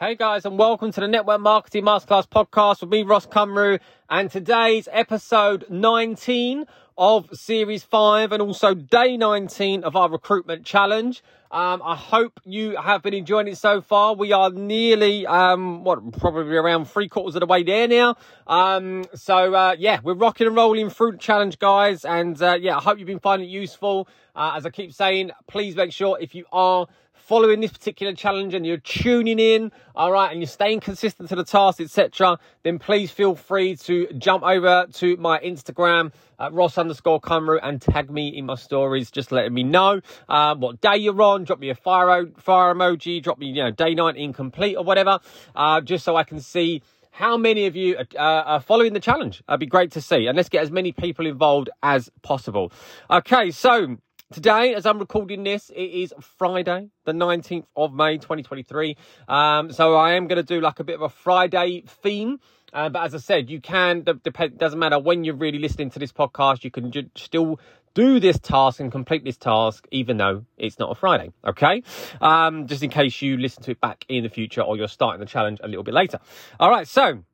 Hey guys, and welcome to the Network Marketing Masterclass podcast with me, Ross Cymru, and today's episode 19 of Series 5 and also day 19 of our recruitment challenge. Um, I hope you have been enjoying it so far. We are nearly, um, what, probably around three quarters of the way there now. Um, so, uh, yeah, we're rocking and rolling through the challenge, guys. And, uh, yeah, I hope you've been finding it useful. Uh, as I keep saying, please make sure if you are following this particular challenge and you're tuning in, all right, and you're staying consistent to the task, etc., then please feel free to jump over to my Instagram at Ross underscore Cymru and tag me in my stories, just letting me know um, what day you're on. Drop me a fire, fire emoji, drop me, you know, day night incomplete or whatever, uh, just so I can see how many of you are, uh, are following the challenge. It'd be great to see. And let's get as many people involved as possible. Okay, so Today, as I'm recording this, it is Friday, the 19th of May, 2023. Um, so I am going to do like a bit of a Friday theme. Uh, but as I said, you can, depend, doesn't matter when you're really listening to this podcast, you can still do this task and complete this task, even though it's not a Friday. Okay. Um, just in case you listen to it back in the future or you're starting the challenge a little bit later. All right. So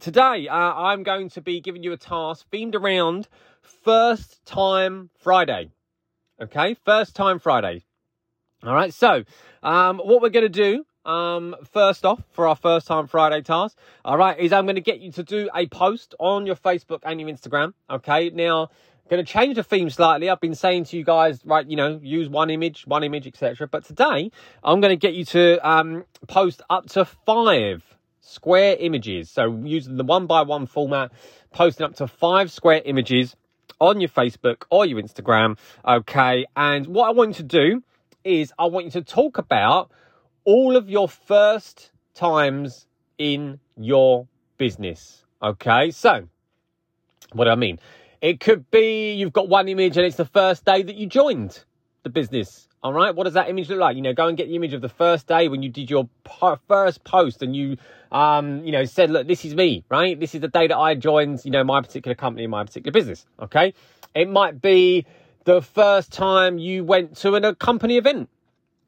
today, uh, I'm going to be giving you a task themed around first time Friday. Okay, first time Friday. All right, so um, what we're going to do um, first off for our first time Friday task, all right, is I'm going to get you to do a post on your Facebook and your Instagram. Okay, now going to change the theme slightly. I've been saying to you guys, right, you know, use one image, one image, etc. But today, I'm going to get you to um, post up to five square images. So using the one by one format, posting up to five square images on your Facebook or your Instagram. Okay. And what I want you to do is I want you to talk about all of your first times in your business. Okay. So what do I mean? It could be you've got one image and it's the first day that you joined the business. All right. What does that image look like? You know, go and get the image of the first day when you did your first post and you, um, you know, said, look, this is me, right? This is the day that I joined, you know, my particular company, my particular business. Okay. It might be the first time you went to an, a company event.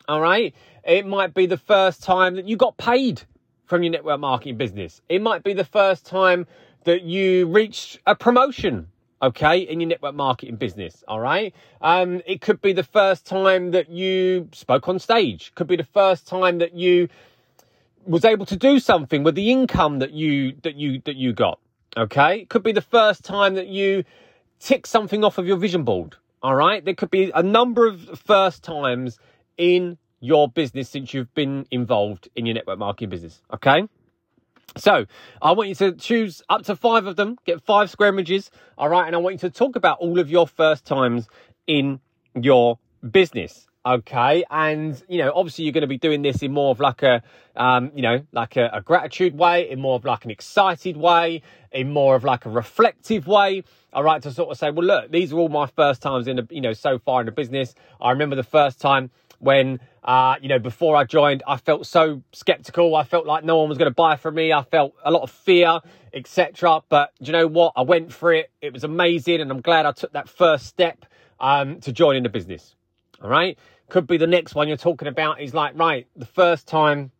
All right. It might be the first time that you got paid from your network marketing business. It might be the first time that you reached a promotion okay, in your network marketing business, all right? Um, it could be the first time that you spoke on stage, could be the first time that you was able to do something with the income that you that you that you got, okay? It could be the first time that you tick something off of your vision board, all right? There could be a number of first times in your business since you've been involved in your network marketing business, okay? So I want you to choose up to five of them, get five square images. All right. And I want you to talk about all of your first times in your business. Okay. And, you know, obviously you're going to be doing this in more of like a, um, you know, like a, a gratitude way, in more of like an excited way, in more of like a reflective way. All right. To sort of say, well, look, these are all my first times in the, you know, so far in the business. I remember the first time when uh, you know, before I joined, I felt so skeptical. I felt like no one was going to buy from me. I felt a lot of fear, etc. But you know what? I went for it. It was amazing, and I'm glad I took that first step um, to join in the business. All right, could be the next one you're talking about is like right, the first time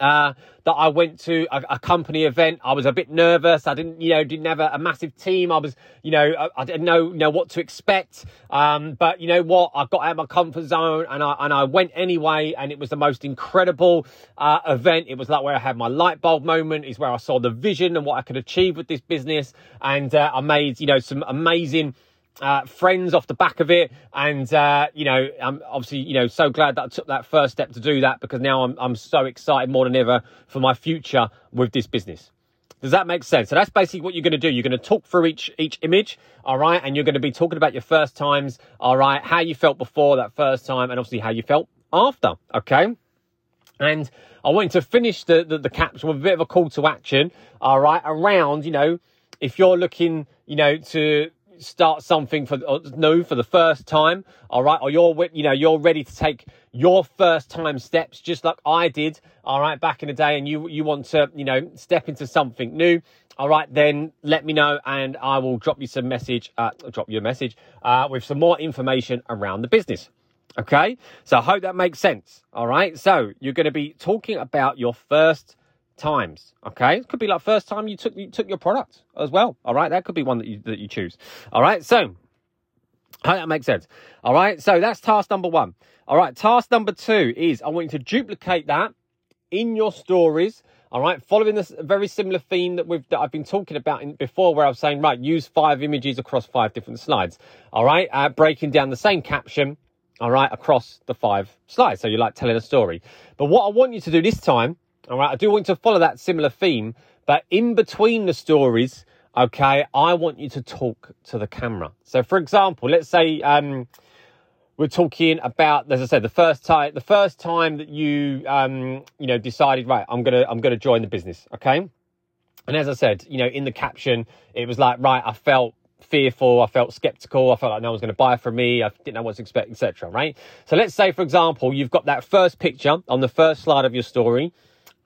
uh, that I went to a, a, company event. I was a bit nervous. I didn't, you know, didn't have a, a massive team. I was, you know, I, I, didn't know, know what to expect. Um, but you know what? I got out of my comfort zone and I, and I went anyway. And it was the most incredible, uh, event. It was like where I had my light bulb moment is where I saw the vision and what I could achieve with this business. And, uh, I made, you know, some amazing, uh, friends off the back of it. And, uh, you know, I'm obviously, you know, so glad that I took that first step to do that because now I'm, I'm so excited more than ever for my future with this business. Does that make sense? So that's basically what you're going to do. You're going to talk through each each image, all right, and you're going to be talking about your first times, all right, how you felt before that first time, and obviously how you felt after, okay. And I want to finish the, the, the caption with a bit of a call to action, all right, around, you know, if you're looking, you know, to start something for uh, new for the first time, all right, or you're you know you're ready to take your first time steps, just like I did, all right, back in the day, and you you want to you know step into something new, all right, then let me know, and I will drop you some message, uh, drop you a message uh, with some more information around the business. Okay, so I hope that makes sense. All right, so you're going to be talking about your first times. Okay, it could be like first time you took you took your product as well. All right, that could be one that you that you choose. All right, so hope that makes sense. All right, so that's task number one. All right, task number two is I want you to duplicate that in your stories. All right, following this very similar theme that we've that I've been talking about in, before, where I was saying, right, use five images across five different slides. All right, uh, breaking down the same caption all right, across the five slides. So you're like telling a story. But what I want you to do this time, all right, I do want to follow that similar theme, but in between the stories, okay, I want you to talk to the camera. So for example, let's say um, we're talking about, as I said, the first time, the first time that you, um, you know, decided, right, I'm gonna, I'm gonna join the business, okay. And as I said, you know, in the caption, it was like, right, I felt fearful, I felt skeptical, I felt like no one's going to buy from me, I didn't know what to expect, etc. Right? So let's say, for example, you've got that first picture on the first slide of your story,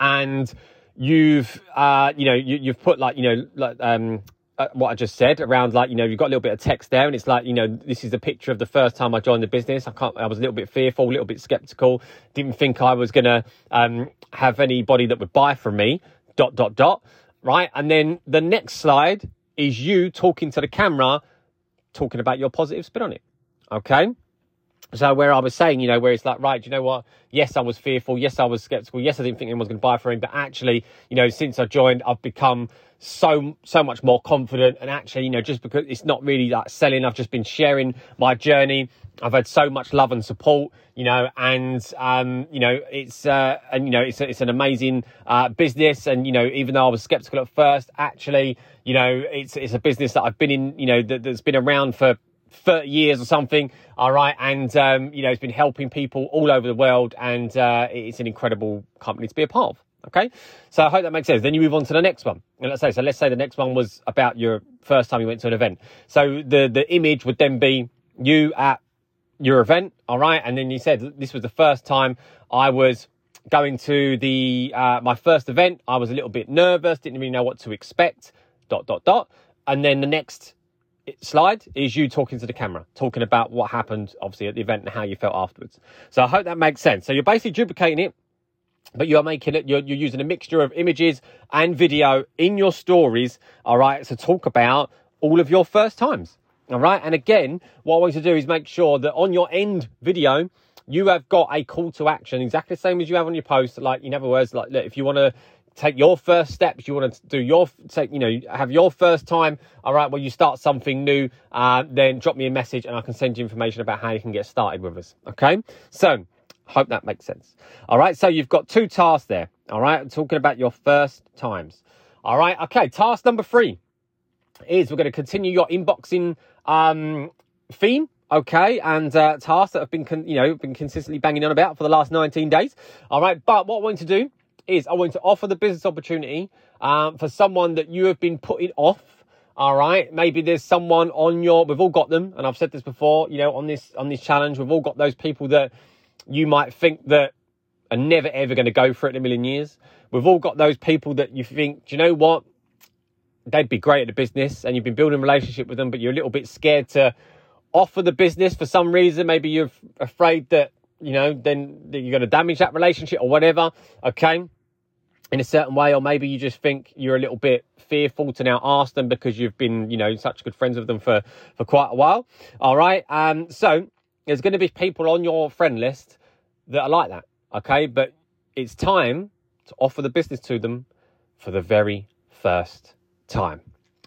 and you've, uh, you know, you, have put like, you know, like, um, uh, what I just said around like, you know, you've got a little bit of text there and it's like, you know, this is a picture of the first time I joined the business. I can't, I was a little bit fearful, a little bit skeptical, didn't think I was to, um, have anybody that would buy from me, dot, dot, dot. Right. And then the next slide is you talking to the camera, talking about your positive spin on it. Okay. So where I was saying, you know, where it's like, right, you know what? Yes, I was fearful. Yes, I was skeptical. Yes, I didn't think anyone was going to buy for him. But actually, you know, since I joined, I've become so so much more confident. And actually, you know, just because it's not really like selling, I've just been sharing my journey. I've had so much love and support, you know, and um, you know, it's uh, and you know, it's it's an amazing uh, business. And you know, even though I was skeptical at first, actually, you know, it's it's a business that I've been in, you know, that, that's been around for 30 years or something. All right. And, um, you know, it's been helping people all over the world. And uh, it's an incredible company to be a part of. Okay. So I hope that makes sense. Then you move on to the next one. And let's say, so let's say the next one was about your first time you went to an event. So the, the image would then be you at your event. All right. And then you said this was the first time I was going to the, uh, my first event. I was a little bit nervous, didn't really know what to expect, dot, dot, dot. And then the next slide is you talking to the camera, talking about what happened, obviously, at the event and how you felt afterwards. So I hope that makes sense. So you're basically duplicating it, but you're making it, you're, you're using a mixture of images and video in your stories, all right, to talk about all of your first times. All right. And again, what I want you to do is make sure that on your end video, you have got a call to action, exactly the same as you have on your post. Like, in other words, like, look, if you want to take your first steps. You want to do your take, you know, have your first time. All right, well, you start something new. Uh, then drop me a message, and I can send you information about how you can get started with us. Okay, so hope that makes sense. All right, so you've got two tasks there. All right, I'm talking about your first times. All right, okay. Task number three is we're going to continue your inboxing um, theme okay, and uh, tasks that have been, con- you know, been consistently banging on about for the last 19 days. All right, but what I want to do is I want to offer the business opportunity um, for someone that you have been putting off. All right, maybe there's someone on your. We've all got them, and I've said this before. You know, on this on this challenge, we've all got those people that you might think that are never ever going to go for it in a million years. We've all got those people that you think, do you know what? They'd be great at the business, and you've been building a relationship with them, but you're a little bit scared to offer the business for some reason. Maybe you're afraid that you know then you're going to damage that relationship or whatever. Okay, in a certain way, or maybe you just think you're a little bit fearful to now ask them because you've been, you know, such good friends with them for, for quite a while. All right. Um, so there's going to be people on your friend list that are like that. Okay. But it's time to offer the business to them for the very first time.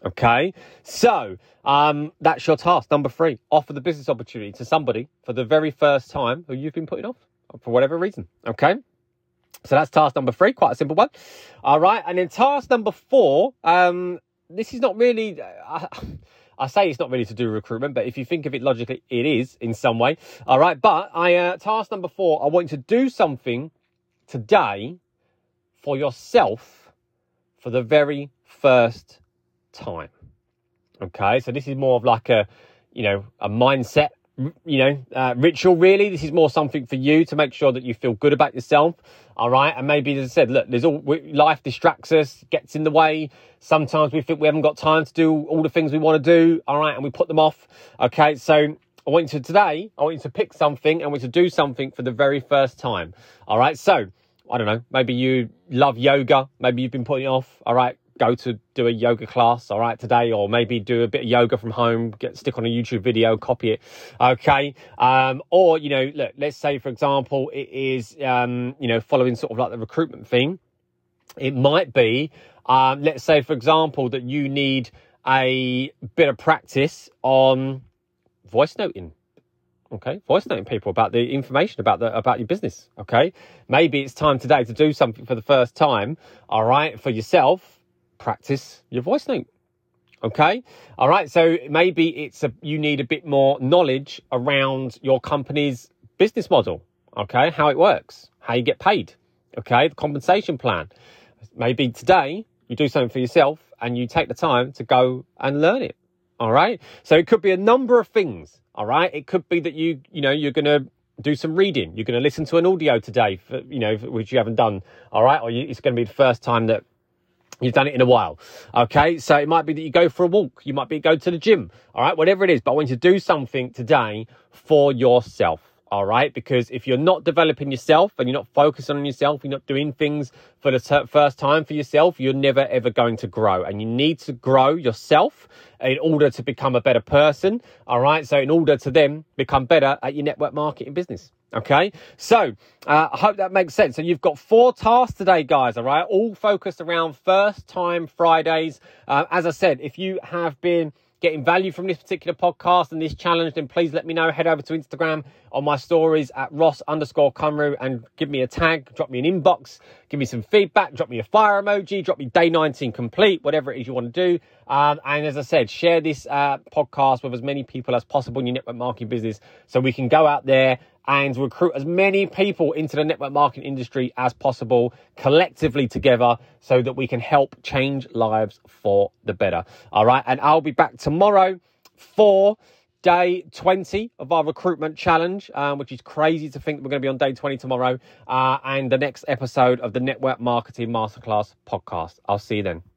Okay. So, um, that's your task. Number three, offer the business opportunity to somebody for the very first time who you've been putting off for whatever reason. Okay. So that's task number three, quite a simple one. All right. And then task number four, um, this is not really, uh, I say it's not really to do recruitment, but if you think of it logically, it is in some way. All right. But I, uh, task number four, I want you to do something today for yourself for the very first time. Okay. So this is more of like a, you know, a mindset you know, uh, ritual really. This is more something for you to make sure that you feel good about yourself. All right. And maybe, as I said, look, there's all life distracts us, gets in the way. Sometimes we think we haven't got time to do all the things we want to do. All right. And we put them off. Okay. So I want you to today, I want you to pick something and want to do something for the very first time. All right. So I don't know, maybe you love yoga. Maybe you've been putting it off. All right. Go to do a yoga class, all right, today, or maybe do a bit of yoga from home, get stick on a YouTube video, copy it, okay. Um, or, you know, look, let's say, for example, it is, um, you know, following sort of like the recruitment theme. It might be, um, let's say, for example, that you need a bit of practice on voice noting. Okay, voice noting people about the information about the about your business. Okay, maybe it's time today to do something for the first time. All right, for yourself, practice your voice note. Okay, all right. So maybe it's a you need a bit more knowledge around your company's business model. Okay, how it works, how you get paid. Okay, the compensation plan. Maybe today you do something for yourself and you take the time to go and learn it. All right. So it could be a number of things. All right. It could be that you, you know, you're going to do some reading. You're going to listen to an audio today, for, you know, which you haven't done. All right. Or you, it's going to be the first time that You've done it in a while. Okay. So it might be that you go for a walk. You might be go to the gym. All right. Whatever it is. But I want you to do something today for yourself all right? Because if you're not developing yourself and you're not focusing on yourself, you're not doing things for the t- first time for yourself, you're never ever going to grow. And you need to grow yourself in order to become a better person, all right? So, in order to then become better at your network marketing business. Okay, so uh, I hope that makes sense. So you've got four tasks today, guys. All right, all focused around first time Fridays. Uh, as I said, if you have been getting value from this particular podcast and this challenge, then please let me know. Head over to Instagram on my stories at Ross underscore Cymru and give me a tag, drop me an inbox, give me some feedback, drop me a fire emoji, drop me day 19 complete, whatever it is you want to do. Um, and as I said, share this uh, podcast with as many people as possible in your network marketing business so we can go out there and recruit as many people into the network marketing industry as possible collectively together so that we can help change lives for the better. All right. And I'll be back tomorrow for day 20 of our recruitment challenge, um, which is crazy to think we're going to be on day 20 tomorrow, uh, and the next episode of the Network Marketing Masterclass podcast. I'll see you then.